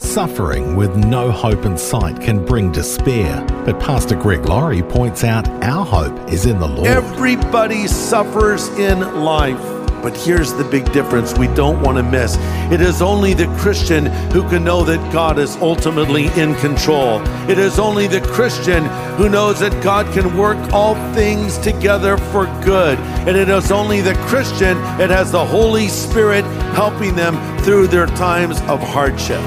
Suffering with no hope in sight can bring despair, but Pastor Greg Laurie points out our hope is in the Lord. Everybody suffers in life. But here's the big difference we don't want to miss. It is only the Christian who can know that God is ultimately in control. It is only the Christian who knows that God can work all things together for good. And it is only the Christian that has the Holy Spirit helping them through their times of hardship.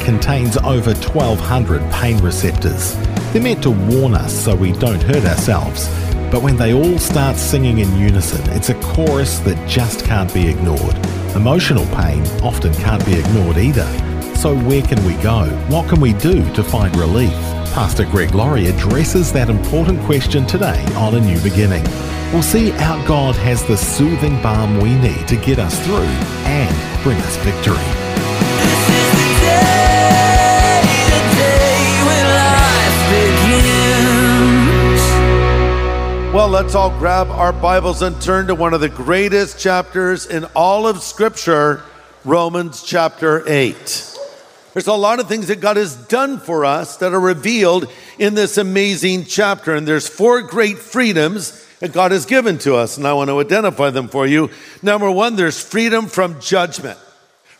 Contains over 1,200 pain receptors. They're meant to warn us so we don't hurt ourselves. But when they all start singing in unison, it's a chorus that just can't be ignored. Emotional pain often can't be ignored either. So, where can we go? What can we do to find relief? Pastor Greg Laurie addresses that important question today on A New Beginning. We'll see how God has the soothing balm we need to get us through and bring us victory. Well, let's all grab our Bibles and turn to one of the greatest chapters in all of Scripture, Romans chapter 8. There's a lot of things that God has done for us that are revealed in this amazing chapter, and there's four great freedoms that God has given to us, and I want to identify them for you. Number one, there's freedom from judgment.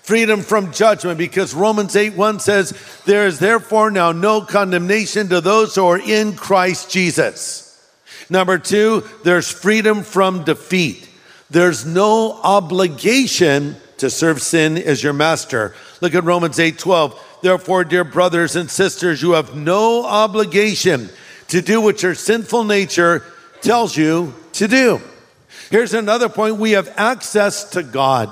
Freedom from judgment, because Romans 8 1 says, There is therefore now no condemnation to those who are in Christ Jesus. Number two, there's freedom from defeat. There's no obligation to serve sin as your master. Look at Romans 8 12. Therefore, dear brothers and sisters, you have no obligation to do what your sinful nature tells you to do. Here's another point we have access to God.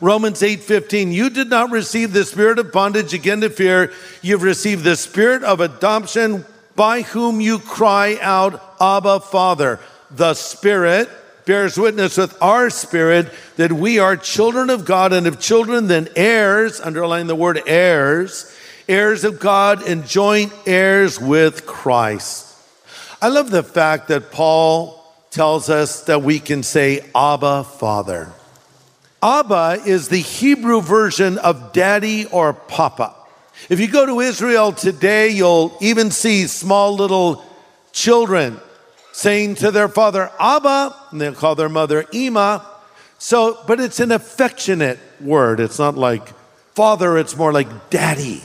Romans 8:15 You did not receive the spirit of bondage again to fear you've received the spirit of adoption by whom you cry out Abba Father. The spirit bears witness with our spirit that we are children of God and if children then heirs underline the word heirs heirs of God and joint heirs with Christ. I love the fact that Paul tells us that we can say Abba Father. Abba is the Hebrew version of daddy or papa. If you go to Israel today, you'll even see small little children saying to their father, Abba, and they'll call their mother Ima. So, but it's an affectionate word. It's not like father, it's more like daddy.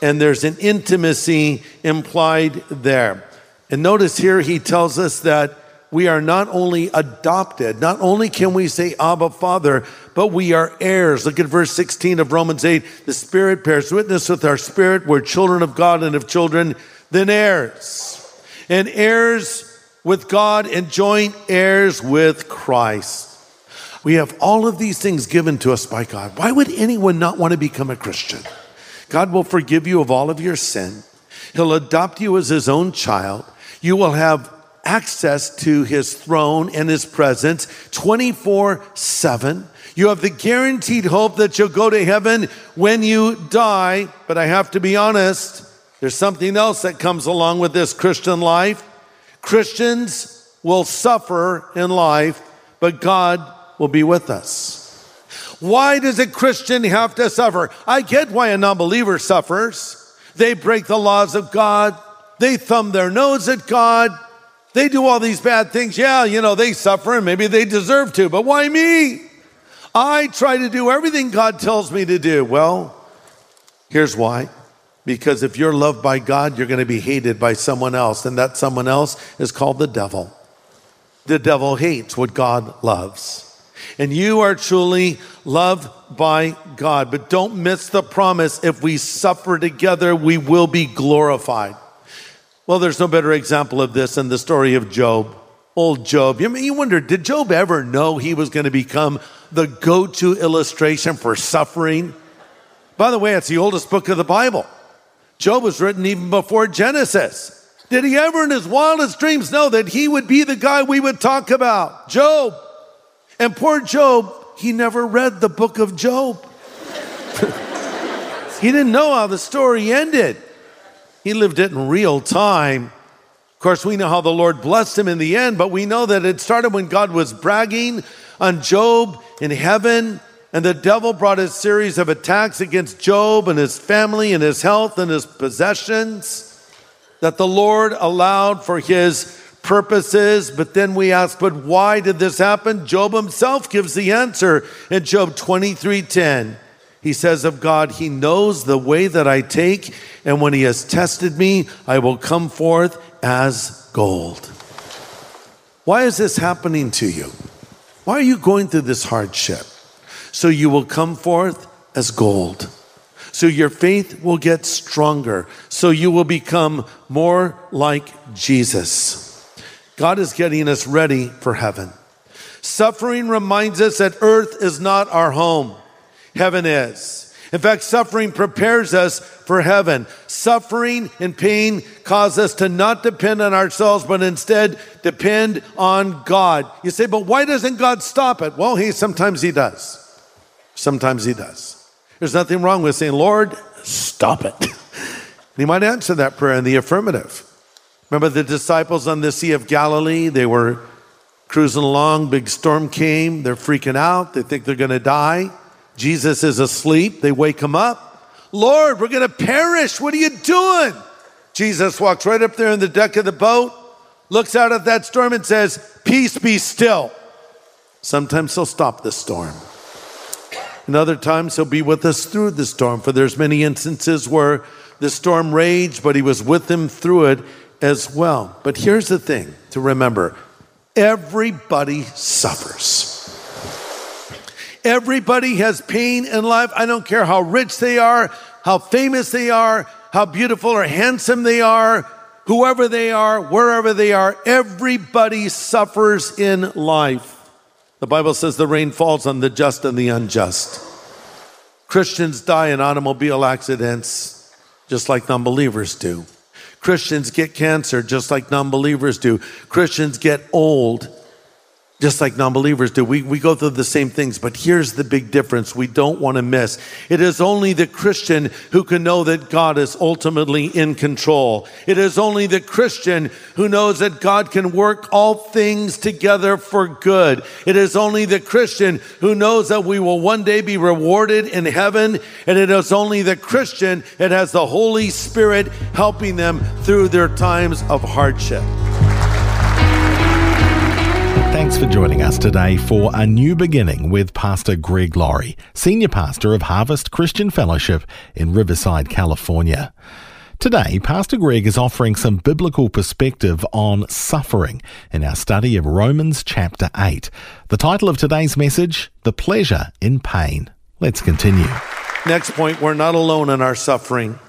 And there's an intimacy implied there. And notice here he tells us that we are not only adopted, not only can we say Abba Father, but we are heirs. Look at verse 16 of Romans 8. The Spirit bears witness with our spirit. We're children of God and of children, then heirs. And heirs with God and joint heirs with Christ. We have all of these things given to us by God. Why would anyone not want to become a Christian? God will forgive you of all of your sin. He'll adopt you as his own child. You will have access to his throne and his presence 24 7. You have the guaranteed hope that you'll go to heaven when you die. But I have to be honest, there's something else that comes along with this Christian life. Christians will suffer in life, but God will be with us. Why does a Christian have to suffer? I get why a non believer suffers. They break the laws of God, they thumb their nose at God, they do all these bad things. Yeah, you know, they suffer and maybe they deserve to, but why me? I try to do everything God tells me to do. Well, here's why. Because if you're loved by God, you're going to be hated by someone else, and that someone else is called the devil. the devil hates what God loves. And you are truly loved by God. But don't miss the promise if we suffer together, we will be glorified. Well, there's no better example of this than the story of Job. Old Job. You, you wonder, did Job ever know he was going to become the go to illustration for suffering? By the way, it's the oldest book of the Bible. Job was written even before Genesis. Did he ever in his wildest dreams know that he would be the guy we would talk about? Job. And poor Job, he never read the book of Job. he didn't know how the story ended. He lived it in real time. Of course, we know how the Lord blessed him in the end, but we know that it started when God was bragging on Job in heaven, and the devil brought a series of attacks against Job and his family and his health and his possessions that the Lord allowed for his purposes. But then we ask, but why did this happen? Job himself gives the answer in Job 23:10. He says of God, He knows the way that I take, and when He has tested me, I will come forth as gold. Why is this happening to you? Why are you going through this hardship? So you will come forth as gold. So your faith will get stronger. So you will become more like Jesus. God is getting us ready for heaven. Suffering reminds us that earth is not our home, heaven is. In fact, suffering prepares us for heaven. Suffering and pain cause us to not depend on ourselves, but instead depend on God. You say, but why doesn't God stop it? Well, he sometimes he does. Sometimes he does. There's nothing wrong with saying, Lord, stop it. he might answer that prayer in the affirmative. Remember the disciples on the Sea of Galilee? They were cruising along, big storm came, they're freaking out, they think they're gonna die. Jesus is asleep. They wake him up. Lord, we're going to perish. What are you doing? Jesus walks right up there in the deck of the boat, looks out at that storm, and says, Peace be still. Sometimes he'll stop the storm. And other times he'll be with us through the storm. For there's many instances where the storm raged, but he was with them through it as well. But here's the thing to remember everybody suffers. Everybody has pain in life. I don't care how rich they are, how famous they are, how beautiful or handsome they are, whoever they are, wherever they are. Everybody suffers in life. The Bible says the rain falls on the just and the unjust. Christians die in automobile accidents just like non believers do. Christians get cancer just like non believers do. Christians get old just like non believers do. We, we go through the same things, but here's the big difference we don't want to miss. It is only the Christian who can know that God is ultimately in control. It is only the Christian who knows that God can work all things together for good. It is only the Christian who knows that we will one day be rewarded in heaven. And it is only the Christian that has the Holy Spirit helping them through their times of hardship. Thanks for joining us today for A New Beginning with Pastor Greg Laurie, Senior Pastor of Harvest Christian Fellowship in Riverside, California. Today, Pastor Greg is offering some biblical perspective on suffering in our study of Romans chapter 8. The title of today's message, The Pleasure in Pain. Let's continue. Next point, we're not alone in our suffering.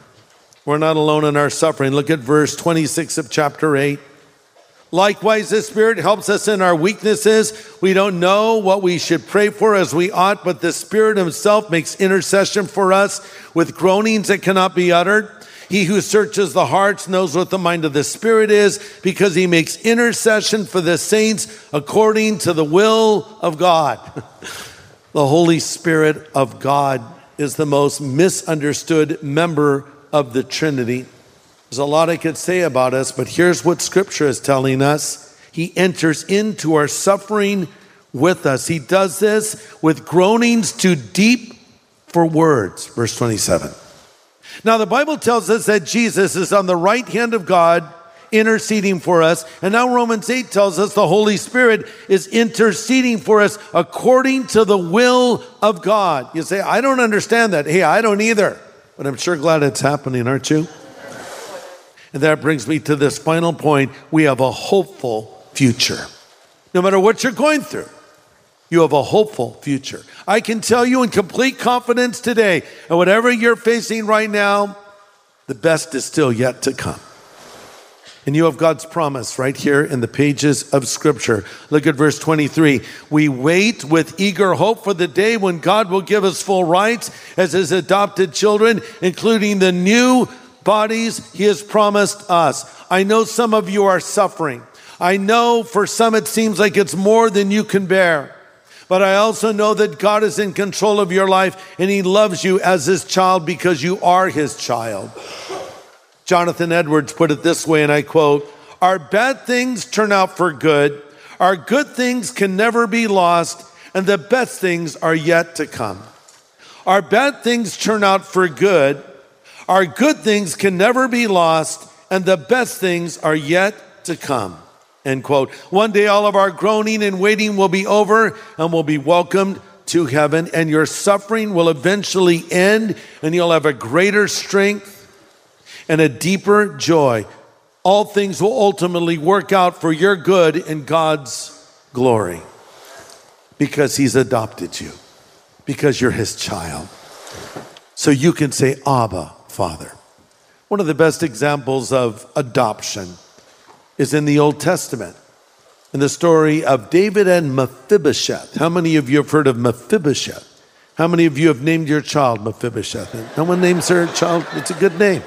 We're not alone in our suffering. Look at verse 26 of chapter 8. Likewise, the Spirit helps us in our weaknesses. We don't know what we should pray for as we ought, but the Spirit Himself makes intercession for us with groanings that cannot be uttered. He who searches the hearts knows what the mind of the Spirit is because He makes intercession for the saints according to the will of God. the Holy Spirit of God is the most misunderstood member of the Trinity. There's a lot I could say about us, but here's what Scripture is telling us He enters into our suffering with us. He does this with groanings too deep for words. Verse 27. Now, the Bible tells us that Jesus is on the right hand of God interceding for us. And now Romans 8 tells us the Holy Spirit is interceding for us according to the will of God. You say, I don't understand that. Hey, I don't either. But I'm sure glad it's happening, aren't you? And that brings me to this final point. We have a hopeful future. No matter what you're going through, you have a hopeful future. I can tell you in complete confidence today, and whatever you're facing right now, the best is still yet to come. And you have God's promise right here in the pages of Scripture. Look at verse 23. We wait with eager hope for the day when God will give us full rights as His adopted children, including the new bodies He has promised us. I know some of you are suffering. I know for some it seems like it's more than you can bear. But I also know that God is in control of your life and He loves you as His child because you are His child. Jonathan Edwards put it this way, and I quote Our bad things turn out for good, our good things can never be lost, and the best things are yet to come. Our bad things turn out for good, our good things can never be lost, and the best things are yet to come. End quote. One day, all of our groaning and waiting will be over and we'll be welcomed to heaven, and your suffering will eventually end, and you'll have a greater strength and a deeper joy. All things will ultimately work out for your good and God's glory because He's adopted you, because you're His child. So you can say, Abba, Father. One of the best examples of adoption is in the Old Testament, in the story of David and Mephibosheth. How many of you have heard of Mephibosheth? How many of you have named your child Mephibosheth? No one names their child, it's a good name.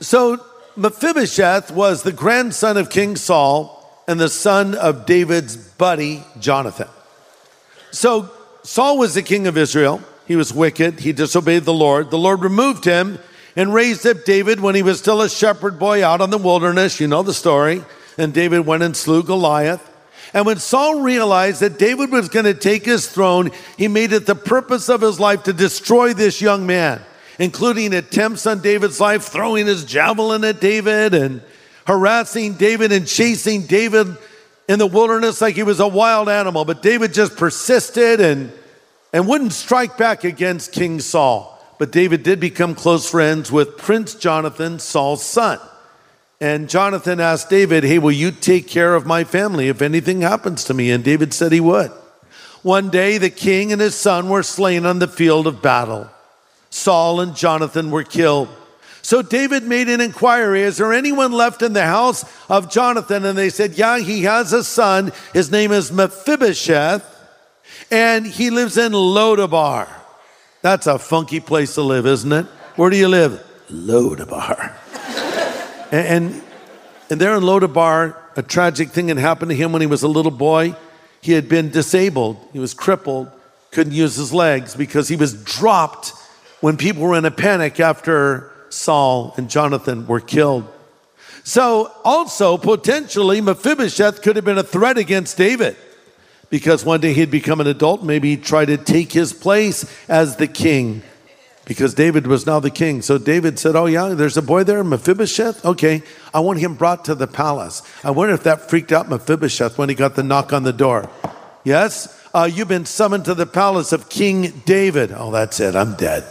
So Mephibosheth was the grandson of King Saul and the son of David's buddy, Jonathan. So Saul was the king of Israel. He was wicked. He disobeyed the Lord. The Lord removed him and raised up David when he was still a shepherd boy out in the wilderness. You know the story. And David went and slew Goliath. And when Saul realized that David was going to take his throne, he made it the purpose of his life to destroy this young man including attempts on David's life, throwing his javelin at David and harassing David and chasing David in the wilderness like he was a wild animal. But David just persisted and, and wouldn't strike back against King Saul. But David did become close friends with Prince Jonathan, Saul's son. And Jonathan asked David, Hey, will you take care of my family if anything happens to me? And David said he would. One day, the king and his son were slain on the field of battle. Saul and Jonathan were killed. So David made an inquiry Is there anyone left in the house of Jonathan? And they said, Yeah, he has a son. His name is Mephibosheth, and he lives in Lodabar. That's a funky place to live, isn't it? Where do you live? Lodabar. and, and, and there in Lodabar, a tragic thing had happened to him when he was a little boy. He had been disabled, he was crippled, couldn't use his legs because he was dropped when people were in a panic after Saul and Jonathan were killed. So, also, potentially, Mephibosheth could have been a threat against David because one day he'd become an adult, maybe he'd try to take his place as the king because David was now the king. So David said, Oh, yeah, there's a boy there, Mephibosheth. Okay, I want him brought to the palace. I wonder if that freaked out Mephibosheth when he got the knock on the door. Yes, uh, you've been summoned to the palace of King David. Oh, that's it, I'm dead.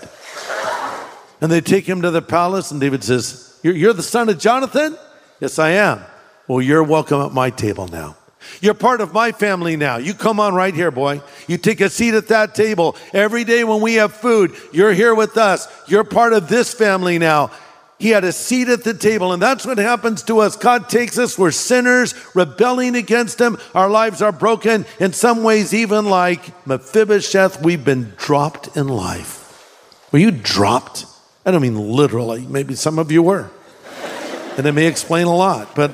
And they take him to the palace, and David says, You're, you're the son of Jonathan? Yes, I am. Well, you're welcome at my table now. You're part of my family now. You come on right here, boy. You take a seat at that table. Every day when we have food, you're here with us. You're part of this family now. He had a seat at the table, and that's what happens to us. God takes us, we're sinners, rebelling against Him. Our lives are broken. In some ways, even like Mephibosheth, we've been dropped in life. Were you dropped? I don't mean literally, maybe some of you were. And it may explain a lot, but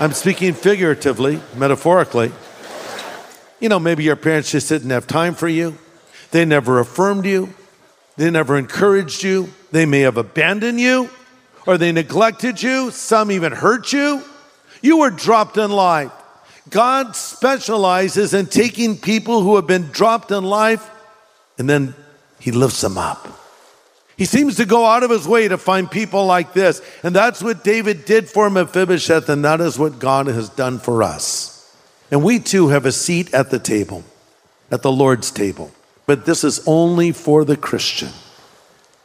I'm speaking figuratively, metaphorically. You know, maybe your parents just didn't have time for you. They never affirmed you. They never encouraged you. They may have abandoned you or they neglected you. Some even hurt you. You were dropped in life. God specializes in taking people who have been dropped in life and then He lifts them up. He seems to go out of his way to find people like this. And that's what David did for Mephibosheth, and that is what God has done for us. And we too have a seat at the table, at the Lord's table. But this is only for the Christian.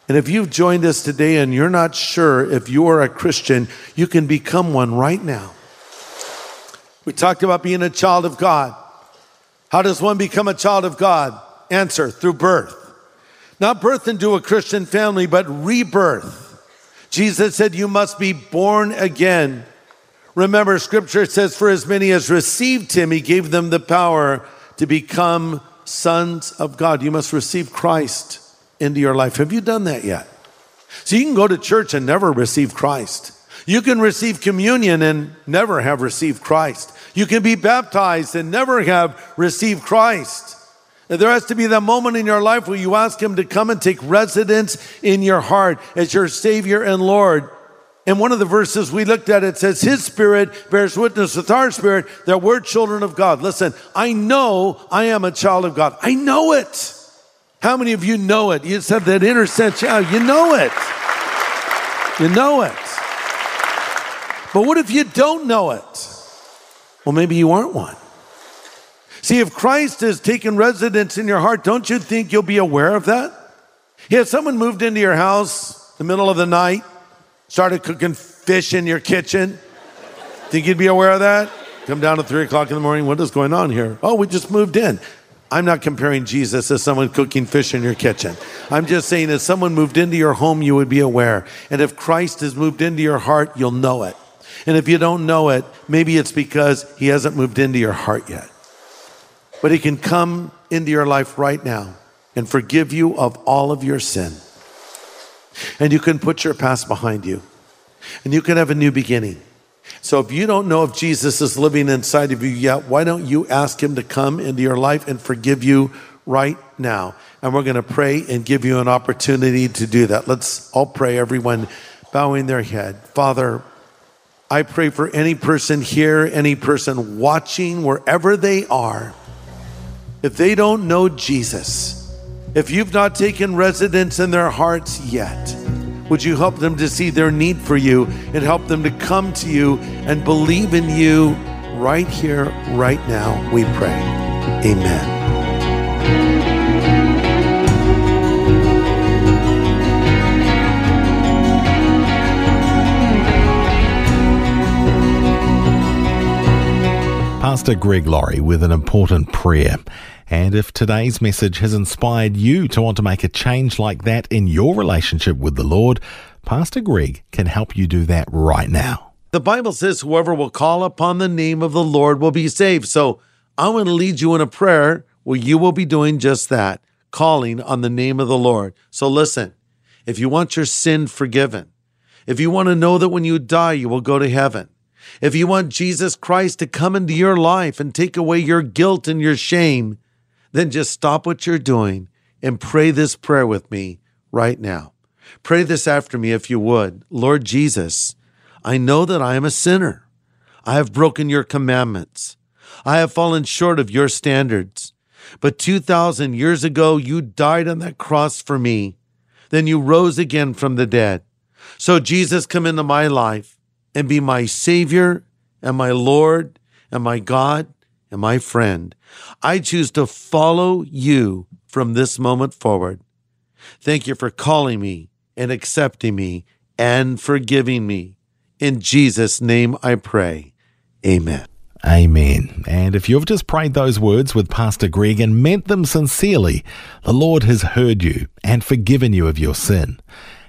And if you've joined us today and you're not sure if you are a Christian, you can become one right now. We talked about being a child of God. How does one become a child of God? Answer through birth. Not birth into a Christian family, but rebirth. Jesus said, You must be born again. Remember, scripture says, For as many as received him, he gave them the power to become sons of God. You must receive Christ into your life. Have you done that yet? So you can go to church and never receive Christ. You can receive communion and never have received Christ. You can be baptized and never have received Christ. There has to be that moment in your life where you ask Him to come and take residence in your heart as your Savior and Lord. And one of the verses we looked at, it says, His Spirit bears witness with our spirit that we're children of God. Listen, I know I am a child of God. I know it. How many of you know it? You said that inner sense, yeah, you know it. You know it. But what if you don't know it? Well, maybe you aren't one. See, if Christ has taken residence in your heart, don't you think you'll be aware of that? Yeah, someone moved into your house the middle of the night, started cooking fish in your kitchen. Think you'd be aware of that? Come down at three o'clock in the morning. What is going on here? Oh, we just moved in. I'm not comparing Jesus to someone cooking fish in your kitchen. I'm just saying, if someone moved into your home, you would be aware. And if Christ has moved into your heart, you'll know it. And if you don't know it, maybe it's because he hasn't moved into your heart yet. But he can come into your life right now and forgive you of all of your sin. And you can put your past behind you. And you can have a new beginning. So if you don't know if Jesus is living inside of you yet, why don't you ask him to come into your life and forgive you right now? And we're going to pray and give you an opportunity to do that. Let's all pray, everyone bowing their head. Father, I pray for any person here, any person watching, wherever they are. If they don't know Jesus, if you've not taken residence in their hearts yet, would you help them to see their need for you and help them to come to you and believe in you right here, right now? We pray. Amen. Pastor Greg Laurie with an important prayer. And if today's message has inspired you to want to make a change like that in your relationship with the Lord, Pastor Greg can help you do that right now. The Bible says, whoever will call upon the name of the Lord will be saved. So I want to lead you in a prayer where you will be doing just that, calling on the name of the Lord. So listen, if you want your sin forgiven, if you want to know that when you die, you will go to heaven, if you want Jesus Christ to come into your life and take away your guilt and your shame, then just stop what you're doing and pray this prayer with me right now. Pray this after me if you would. Lord Jesus, I know that I am a sinner. I have broken your commandments. I have fallen short of your standards. But 2,000 years ago, you died on that cross for me. Then you rose again from the dead. So, Jesus, come into my life and be my Savior and my Lord and my God and my friend. I choose to follow you from this moment forward. Thank you for calling me and accepting me and forgiving me. In Jesus' name I pray. Amen. Amen. And if you've just prayed those words with Pastor Greg and meant them sincerely, the Lord has heard you and forgiven you of your sin.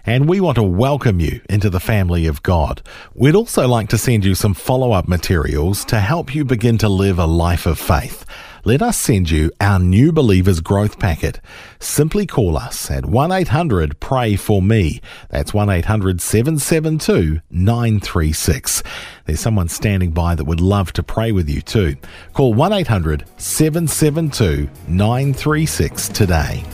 And we want to welcome you into the family of God. We'd also like to send you some follow up materials to help you begin to live a life of faith. Let us send you our New Believers Growth Packet. Simply call us at 1 800 Pray For Me. That's 1 800 772 936. There's someone standing by that would love to pray with you too. Call 1 800 772 936 today.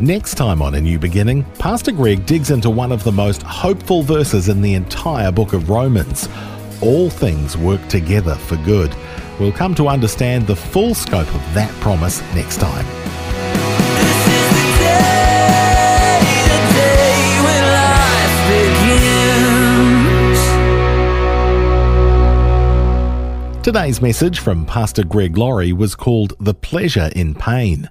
Next time on A New Beginning, Pastor Greg digs into one of the most hopeful verses in the entire book of Romans. All things work together for good. We'll come to understand the full scope of that promise next time. This is the day, the day when life begins. Today's message from Pastor Greg Laurie was called The Pleasure in Pain.